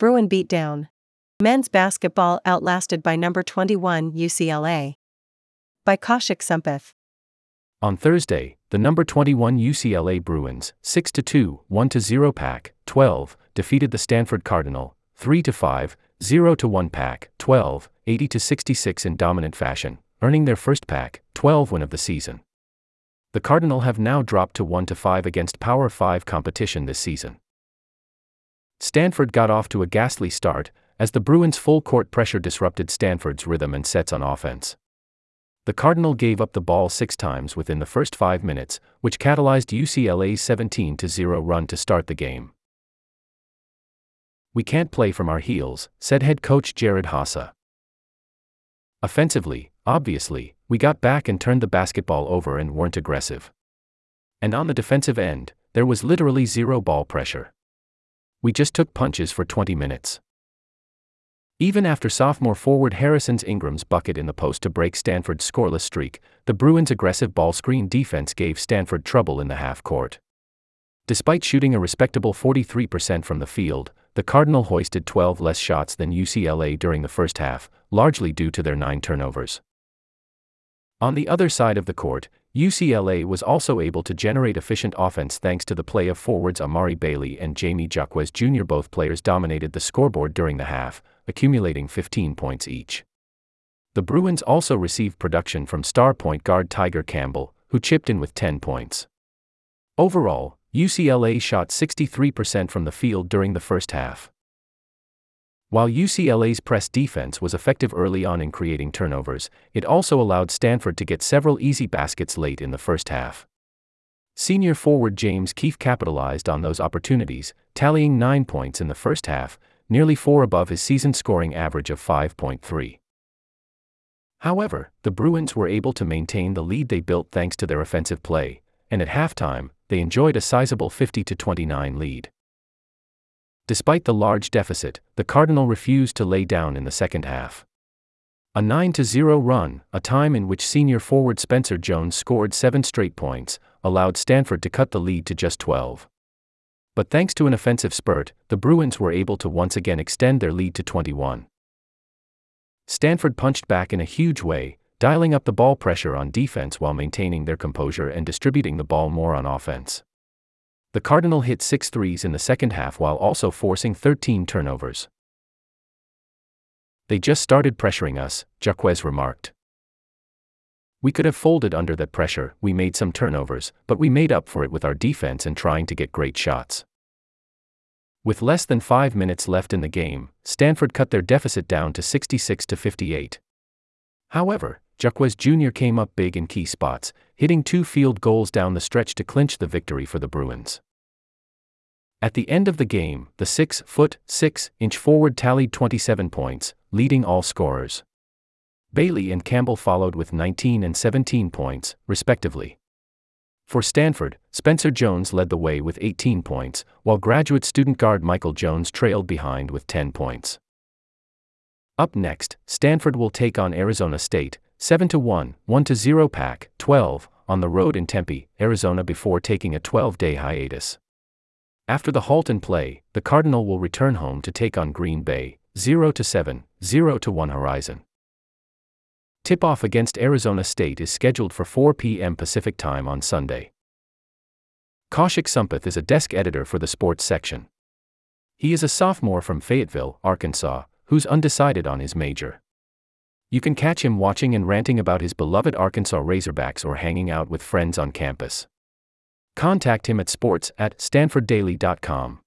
Bruin beatdown. Men's basketball outlasted by number 21 UCLA. By Kaushik Sampath. On Thursday, the number 21 UCLA Bruins, 6 2, 1 0 Pac 12, defeated the Stanford Cardinal, 3 5, 0 1 Pac 12, 80 66 in dominant fashion, earning their first Pac 12 win of the season. The Cardinal have now dropped to 1 5 against Power 5 competition this season. Stanford got off to a ghastly start, as the Bruins' full court pressure disrupted Stanford's rhythm and sets on offense. The Cardinal gave up the ball six times within the first five minutes, which catalyzed UCLA's 17 0 run to start the game. We can't play from our heels, said head coach Jerod Haase. Offensively, obviously, we got back and turned the basketball over and weren't aggressive. And on the defensive end, there was literally zero ball pressure. We just took punches for 20 minutes. Even after sophomore forward Harrison's Ingram's bucket in the post to break Stanford's scoreless streak, the Bruins' aggressive ball screen defense gave Stanford trouble in the half court. Despite shooting a respectable 43% from the field, the Cardinal hoisted 12 less shots than UCLA during the first half, largely due to their nine turnovers. On the other side of the court, UCLA was also able to generate efficient offense thanks to the play of forwards Amari Bailey and Jaime Jaquez Jr. Both players dominated the scoreboard during the half, accumulating 15 points each. The Bruins also received production from star point guard Tyger Campbell, who chipped in with 10 points. Overall, UCLA shot 63% from the field during the first half. While UCLA's press defense was effective early on in creating turnovers, it also allowed Stanford to get several easy baskets late in the first half. Senior forward James Keefe capitalized on those opportunities, tallying 9 points in the first half, nearly four above his season scoring average of 5.3. However, the Bruins were able to maintain the lead they built thanks to their offensive play, and at halftime, they enjoyed a sizable 50 29 lead. Despite the large deficit, the Cardinal refused to lay down in the second half. A 9 0 run, a time in which senior forward Spencer Jones scored seven straight points, allowed Stanford to cut the lead to just 12. But thanks to an offensive spurt, the Bruins were able to once again extend their lead to 21. Stanford punched back in a huge way, dialing up the ball pressure on defense while maintaining their composure and distributing the ball more on offense. The Cardinal hit six threes in the second half while also forcing 13 turnovers. They just started pressuring us, Jaquez remarked. We could have folded under that pressure, we made some turnovers, but we made up for it with our defense and trying to get great shots. With less than five minutes left in the game, Stanford cut their deficit down to 66 to 58. However, Jaquez Jr. came up big in key spots, hitting two field goals down the stretch to clinch the victory for the Bruins. At the end of the game, the 6 foot 6 inch forward tallied 27 points, leading all scorers. Bailey and Campbell followed with 19 and 17 points, respectively. For Stanford, Spencer Jones led the way with 18 points, while graduate student guard Michael Jones trailed behind with 10 points. Up next, Stanford will take on Arizona State, 7 to 1, 1 to 0 Pac 12, on the road in Tempe, Arizona before taking a 12 day hiatus. After the halt in play, the Cardinal will return home to take on Green Bay, 0 to 7, 0 to 1 Horizon. Tip off against Arizona State is scheduled for 4 p.m. Pacific Time on Sunday. Kaushik Sampath is a desk editor for the sports section. He is a sophomore from Fayetteville, Arkansas, who's undecided on his major. You can catch him watching and ranting about his beloved Arkansas Razorbacks or hanging out with friends on campus. Contact him at sports at stanforddaily.com.